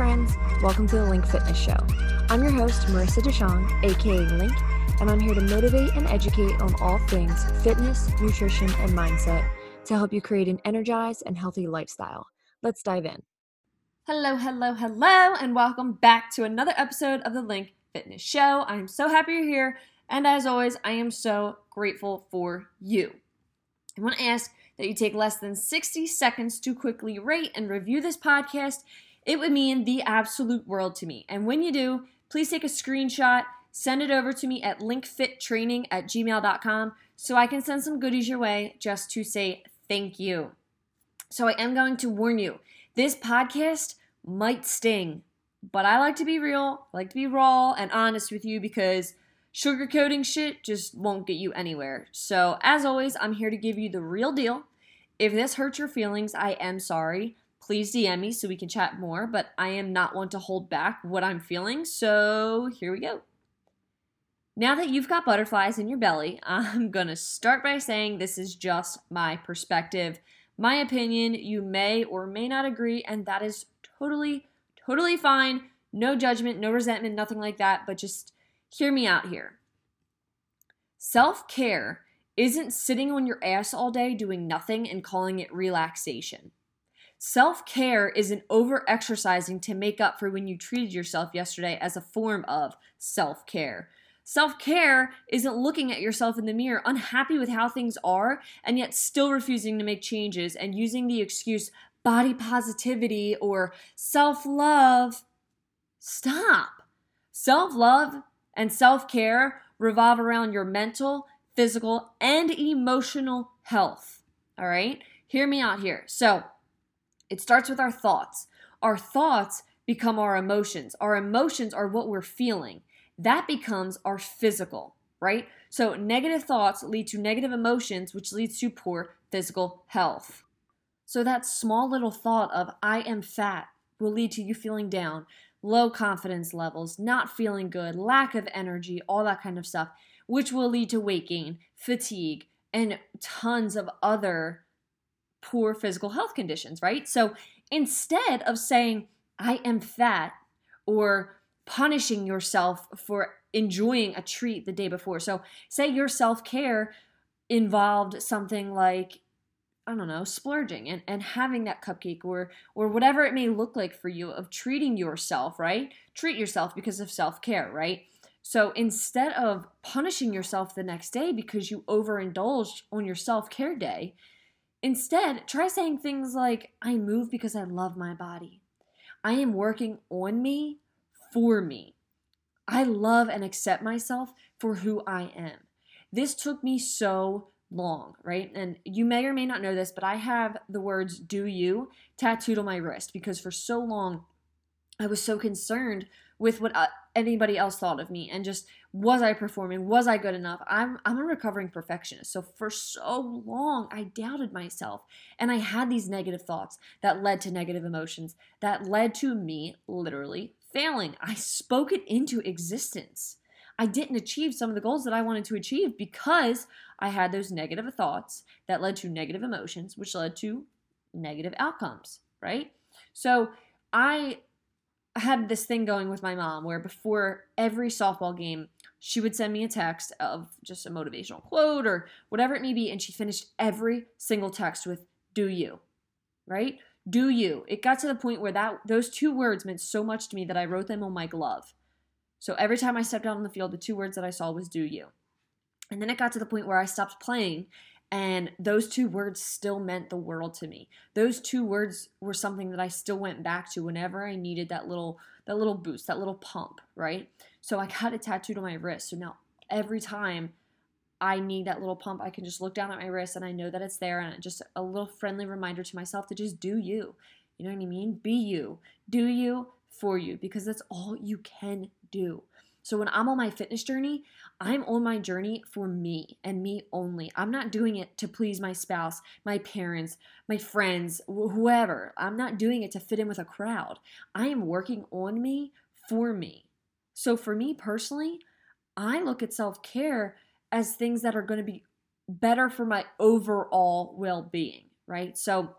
friends. Welcome to the Link Fitness Show. I'm your host, Marissa Deshong, aka Link, and I'm here to motivate and educate on all things fitness, nutrition, and mindset to help you create an energized and healthy lifestyle. Let's dive in. Hello, hello, hello, and welcome back to another episode of the Link Fitness Show. I'm so happy you're here, and as always, I am so grateful for you. I want to ask that you take less than 60 seconds to quickly rate and review this podcast. It would mean the absolute world to me. And when you do, please take a screenshot, send it over to me at linkfittraining at gmail.com so I can send some goodies your way just to say thank you. So I am going to warn you this podcast might sting, but I like to be real, I like to be raw and honest with you because sugarcoating shit just won't get you anywhere. So, as always, I'm here to give you the real deal. If this hurts your feelings, I am sorry. Please DM me so we can chat more, but I am not one to hold back what I'm feeling, so here we go. Now that you've got butterflies in your belly, I'm gonna start by saying this is just my perspective, my opinion. You may or may not agree, and that is totally, totally fine. No judgment, no resentment, nothing like that, but just hear me out here. Self care isn't sitting on your ass all day doing nothing and calling it relaxation. Self care isn't over exercising to make up for when you treated yourself yesterday as a form of self care. Self care isn't looking at yourself in the mirror, unhappy with how things are, and yet still refusing to make changes and using the excuse body positivity or self love. Stop. Self love and self care revolve around your mental, physical, and emotional health. All right? Hear me out here. So, it starts with our thoughts. Our thoughts become our emotions. Our emotions are what we're feeling. That becomes our physical, right? So, negative thoughts lead to negative emotions, which leads to poor physical health. So, that small little thought of, I am fat, will lead to you feeling down, low confidence levels, not feeling good, lack of energy, all that kind of stuff, which will lead to weight gain, fatigue, and tons of other poor physical health conditions, right? So instead of saying, I am fat, or punishing yourself for enjoying a treat the day before. So, say your self care involved something like I don't know, splurging and, and having that cupcake or or whatever it may look like for you of treating yourself, right? Treat yourself because of self-care, right? So instead of punishing yourself the next day because you overindulged on your self-care day, instead try saying things like I move because I love my body. I am working on me for me. I love and accept myself for who I am. This took me so long, right? And you may or may not know this, but I have the words do you tattooed on my wrist because for so long I was so concerned with what uh, anybody else thought of me and just was I performing? Was I good enough? I'm I'm a recovering perfectionist. So for so long I doubted myself and I had these negative thoughts that led to negative emotions that led to me literally failing. I spoke it into existence. I didn't achieve some of the goals that I wanted to achieve because I had those negative thoughts that led to negative emotions, which led to negative outcomes, right? So I had this thing going with my mom where before every softball game, she would send me a text of just a motivational quote or whatever it may be. And she finished every single text with, Do you, right? Do you. It got to the point where that those two words meant so much to me that I wrote them on my glove. So every time I stepped out on the field, the two words that I saw was do you. And then it got to the point where I stopped playing and those two words still meant the world to me. Those two words were something that I still went back to whenever I needed that little that little boost, that little pump, right? So I got it tattooed on my wrist. So now every time I need that little pump, I can just look down at my wrist and I know that it's there and just a little friendly reminder to myself to just do you. You know what I mean? Be you. Do you for you because that's all you can do. So when I'm on my fitness journey, I'm on my journey for me and me only. I'm not doing it to please my spouse, my parents, my friends, wh- whoever. I'm not doing it to fit in with a crowd. I am working on me for me. So for me personally, I look at self care as things that are going to be better for my overall well being, right? So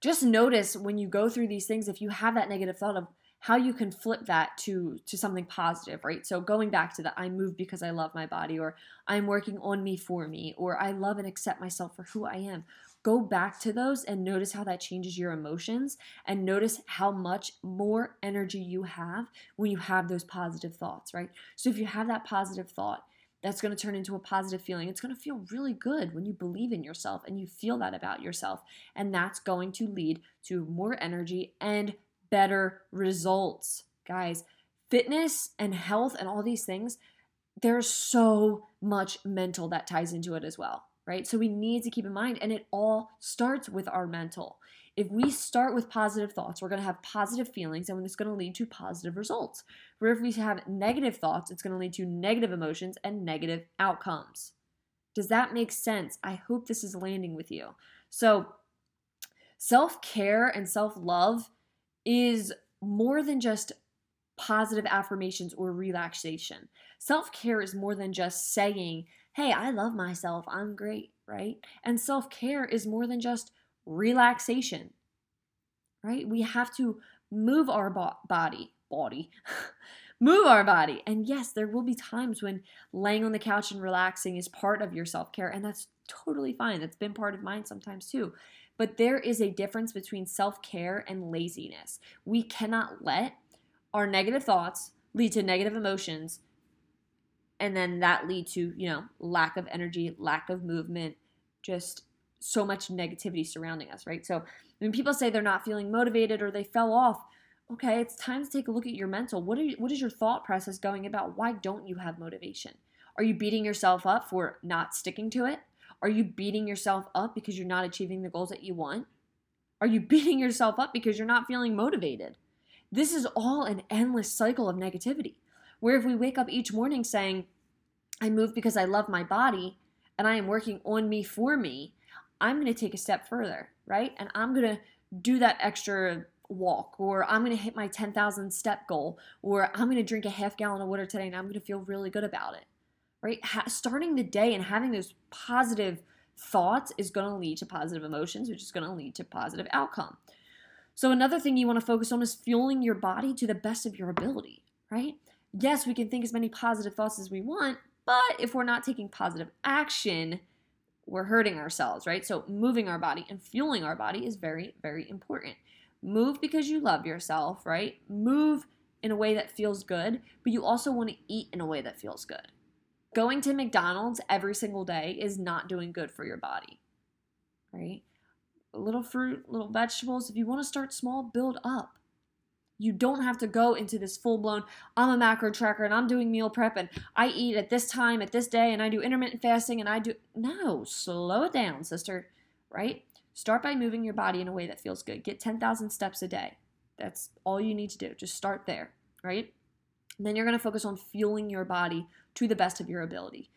just notice when you go through these things, if you have that negative thought of how you can flip that to to something positive right so going back to the i move because i love my body or i'm working on me for me or i love and accept myself for who i am go back to those and notice how that changes your emotions and notice how much more energy you have when you have those positive thoughts right so if you have that positive thought that's going to turn into a positive feeling. It's going to feel really good when you believe in yourself and you feel that about yourself. And that's going to lead to more energy and better results. Guys, fitness and health and all these things, there's so much mental that ties into it as well, right? So we need to keep in mind, and it all starts with our mental. If we start with positive thoughts, we're going to have positive feelings, and it's going to lead to positive results. Where if we have negative thoughts, it's going to lead to negative emotions and negative outcomes. Does that make sense? I hope this is landing with you. So, self care and self love is more than just positive affirmations or relaxation. Self care is more than just saying, hey, I love myself, I'm great, right? And self care is more than just relaxation, right? We have to move our bo- body, body, move our body. And yes, there will be times when laying on the couch and relaxing is part of your self care, and that's totally fine. That's been part of mine sometimes too. But there is a difference between self care and laziness. We cannot let our negative thoughts lead to negative emotions and then that lead to, you know, lack of energy, lack of movement, just so much negativity surrounding us, right? So when people say they're not feeling motivated or they fell off, okay, it's time to take a look at your mental. What are you, what is your thought process going about? Why don't you have motivation? Are you beating yourself up for not sticking to it? Are you beating yourself up because you're not achieving the goals that you want? Are you beating yourself up because you're not feeling motivated? This is all an endless cycle of negativity. Where if we wake up each morning saying, I move because I love my body and I am working on me for me, I'm going to take a step further, right? And I'm going to do that extra walk or I'm going to hit my 10,000 step goal or I'm going to drink a half gallon of water today and I'm going to feel really good about it right? Ha- starting the day and having those positive thoughts is going to lead to positive emotions, which is going to lead to positive outcome. So, another thing you want to focus on is fueling your body to the best of your ability, right? Yes, we can think as many positive thoughts as we want, but if we're not taking positive action, we're hurting ourselves, right? So, moving our body and fueling our body is very, very important. Move because you love yourself, right? Move in a way that feels good, but you also want to eat in a way that feels good. Going to McDonald's every single day is not doing good for your body, right? A little fruit, little vegetables. If you want to start small, build up. You don't have to go into this full blown, I'm a macro tracker and I'm doing meal prep and I eat at this time, at this day, and I do intermittent fasting and I do. No, slow it down, sister, right? Start by moving your body in a way that feels good. Get 10,000 steps a day. That's all you need to do. Just start there, right? And then you're going to focus on fueling your body to the best of your ability.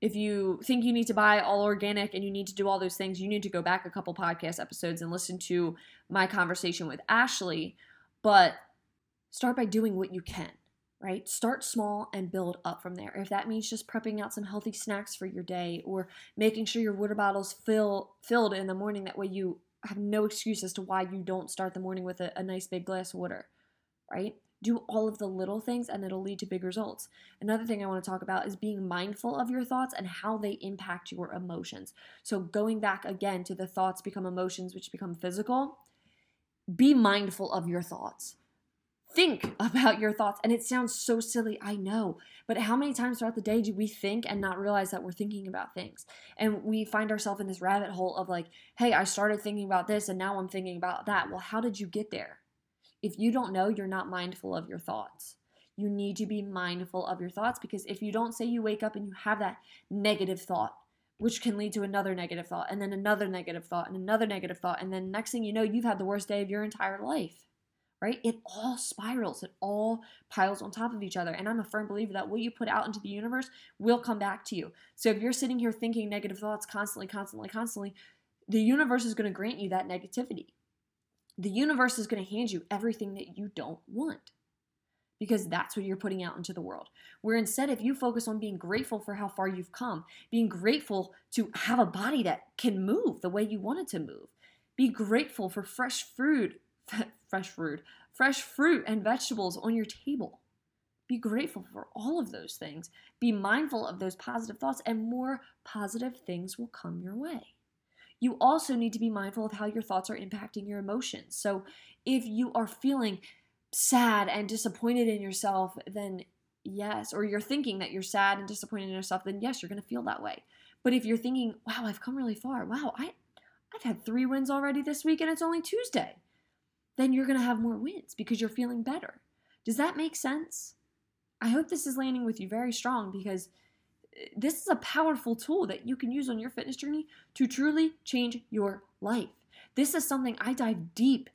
If you think you need to buy all organic and you need to do all those things, you need to go back a couple podcast episodes and listen to my conversation with Ashley. But start by doing what you can, right? Start small and build up from there. If that means just prepping out some healthy snacks for your day or making sure your water bottle's fill, filled in the morning, that way you have no excuse as to why you don't start the morning with a, a nice big glass of water, right? Do all of the little things and it'll lead to big results. Another thing I want to talk about is being mindful of your thoughts and how they impact your emotions. So, going back again to the thoughts become emotions, which become physical, be mindful of your thoughts. Think about your thoughts. And it sounds so silly, I know. But how many times throughout the day do we think and not realize that we're thinking about things? And we find ourselves in this rabbit hole of like, hey, I started thinking about this and now I'm thinking about that. Well, how did you get there? If you don't know, you're not mindful of your thoughts. You need to be mindful of your thoughts because if you don't say you wake up and you have that negative thought, which can lead to another negative thought and then another negative thought and another negative thought, and then next thing you know, you've had the worst day of your entire life. Right? It all spirals, it all piles on top of each other. And I'm a firm believer that what you put out into the universe will come back to you. So if you're sitting here thinking negative thoughts constantly, constantly, constantly, the universe is going to grant you that negativity the universe is going to hand you everything that you don't want because that's what you're putting out into the world. Where instead, if you focus on being grateful for how far you've come, being grateful to have a body that can move the way you want it to move, Be grateful for fresh fruit, fresh fruit, fresh fruit and vegetables on your table. Be grateful for all of those things. Be mindful of those positive thoughts, and more positive things will come your way. You also need to be mindful of how your thoughts are impacting your emotions. So, if you are feeling sad and disappointed in yourself, then yes, or you're thinking that you're sad and disappointed in yourself, then yes, you're going to feel that way. But if you're thinking, wow, I've come really far, wow, I, I've had three wins already this week and it's only Tuesday, then you're going to have more wins because you're feeling better. Does that make sense? I hope this is landing with you very strong because this is a powerful tool that you can use on your fitness journey to truly change your life. This is something I dive deep,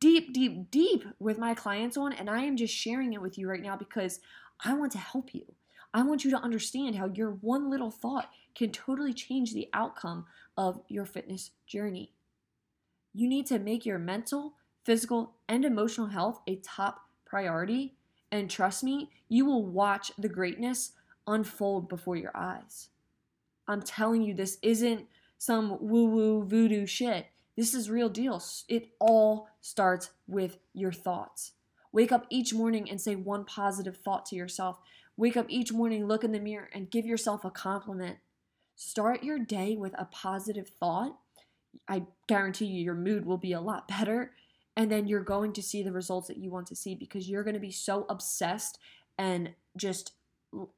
deep, deep, deep with my clients on, and I am just sharing it with you right now because I want to help you. I want you to understand how your one little thought can totally change the outcome of your fitness journey. You need to make your mental, physical, and emotional health a top priority. And trust me, you will watch the greatness unfold before your eyes. I'm telling you, this isn't some woo woo voodoo shit. This is real deal. It all starts with your thoughts. Wake up each morning and say one positive thought to yourself. Wake up each morning, look in the mirror, and give yourself a compliment. Start your day with a positive thought. I guarantee you, your mood will be a lot better. And then you're going to see the results that you want to see because you're going to be so obsessed and just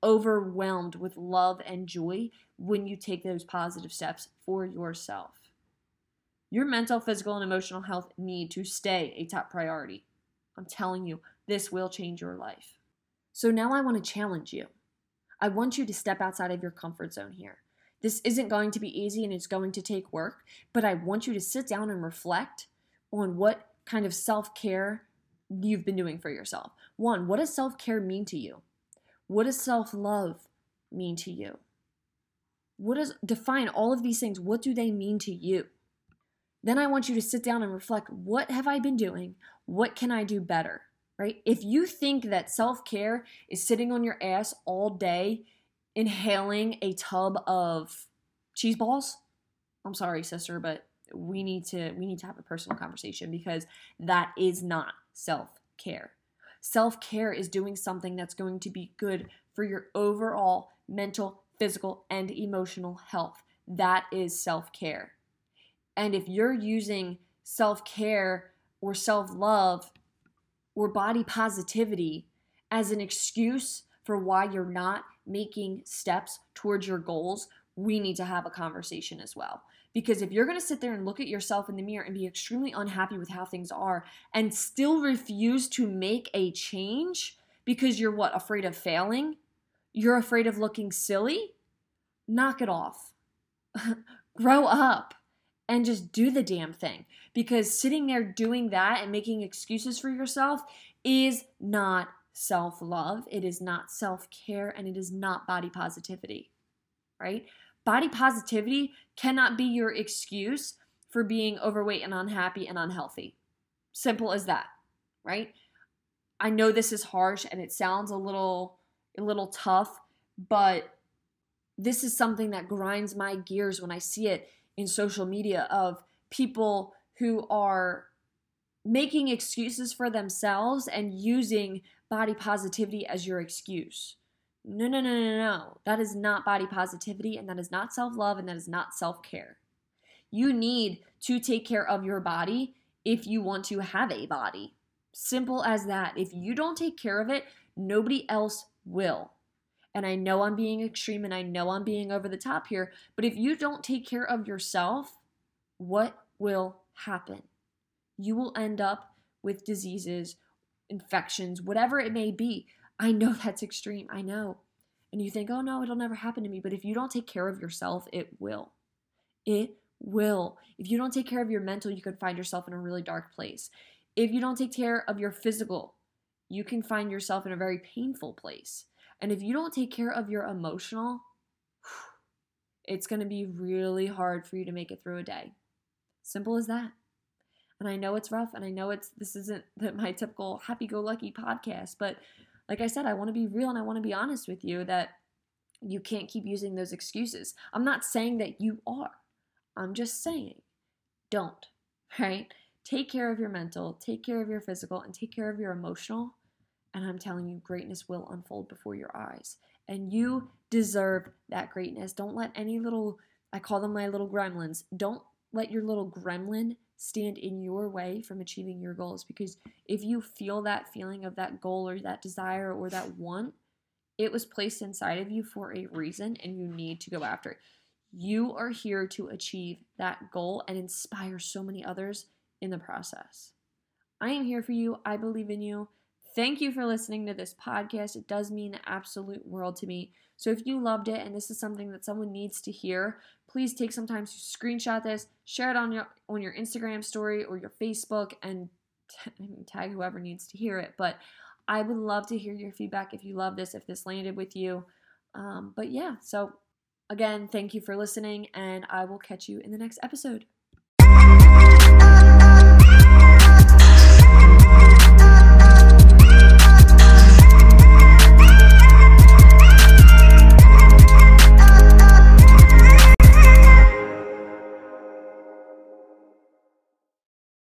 overwhelmed with love and joy when you take those positive steps for yourself. Your mental, physical, and emotional health need to stay a top priority. I'm telling you, this will change your life. So now I want to challenge you. I want you to step outside of your comfort zone here. This isn't going to be easy and it's going to take work, but I want you to sit down and reflect on what kind of self care you've been doing for yourself. One, what does self care mean to you? What does self love mean to you? What does define all of these things? What do they mean to you? Then I want you to sit down and reflect what have I been doing? What can I do better? right? If you think that self care is sitting on your ass all day, inhaling a tub of cheese balls, I'm sorry, sister, but we need to we need to have a personal conversation because that is not self care. Self care is doing something that's going to be good for your overall mental, physical, and emotional health. That is self care. And if you're using self care or self love or body positivity as an excuse for why you're not making steps towards your goals, we need to have a conversation as well. Because if you're going to sit there and look at yourself in the mirror and be extremely unhappy with how things are and still refuse to make a change because you're what, afraid of failing? You're afraid of looking silly? Knock it off. Grow up and just do the damn thing. Because sitting there doing that and making excuses for yourself is not self love, it is not self care, and it is not body positivity, right? Body positivity cannot be your excuse for being overweight and unhappy and unhealthy. Simple as that, right? I know this is harsh and it sounds a little a little tough, but this is something that grinds my gears when I see it in social media of people who are making excuses for themselves and using body positivity as your excuse. No, no, no, no, no. That is not body positivity and that is not self love and that is not self care. You need to take care of your body if you want to have a body. Simple as that. If you don't take care of it, nobody else will. And I know I'm being extreme and I know I'm being over the top here, but if you don't take care of yourself, what will happen? You will end up with diseases, infections, whatever it may be. I know that's extreme. I know. And you think, oh no, it'll never happen to me. But if you don't take care of yourself, it will. It will. If you don't take care of your mental, you could find yourself in a really dark place. If you don't take care of your physical, you can find yourself in a very painful place. And if you don't take care of your emotional, it's going to be really hard for you to make it through a day. Simple as that. And I know it's rough and I know it's this isn't my typical happy-go-lucky podcast, but like I said, I want to be real and I want to be honest with you that you can't keep using those excuses. I'm not saying that you are. I'm just saying don't. right? Take care of your mental, take care of your physical, and take care of your emotional. And I'm telling you, greatness will unfold before your eyes. And you deserve that greatness. Don't let any little, I call them my little gremlins, don't let your little gremlin stand in your way from achieving your goals. Because if you feel that feeling of that goal or that desire or that want, it was placed inside of you for a reason and you need to go after it. You are here to achieve that goal and inspire so many others in the process. I am here for you. I believe in you. Thank you for listening to this podcast. It does mean the absolute world to me. So if you loved it and this is something that someone needs to hear, please take some time to screenshot this, share it on your on your Instagram story or your Facebook and tag whoever needs to hear it. But I would love to hear your feedback if you love this, if this landed with you. Um, but yeah, so again, thank you for listening, and I will catch you in the next episode.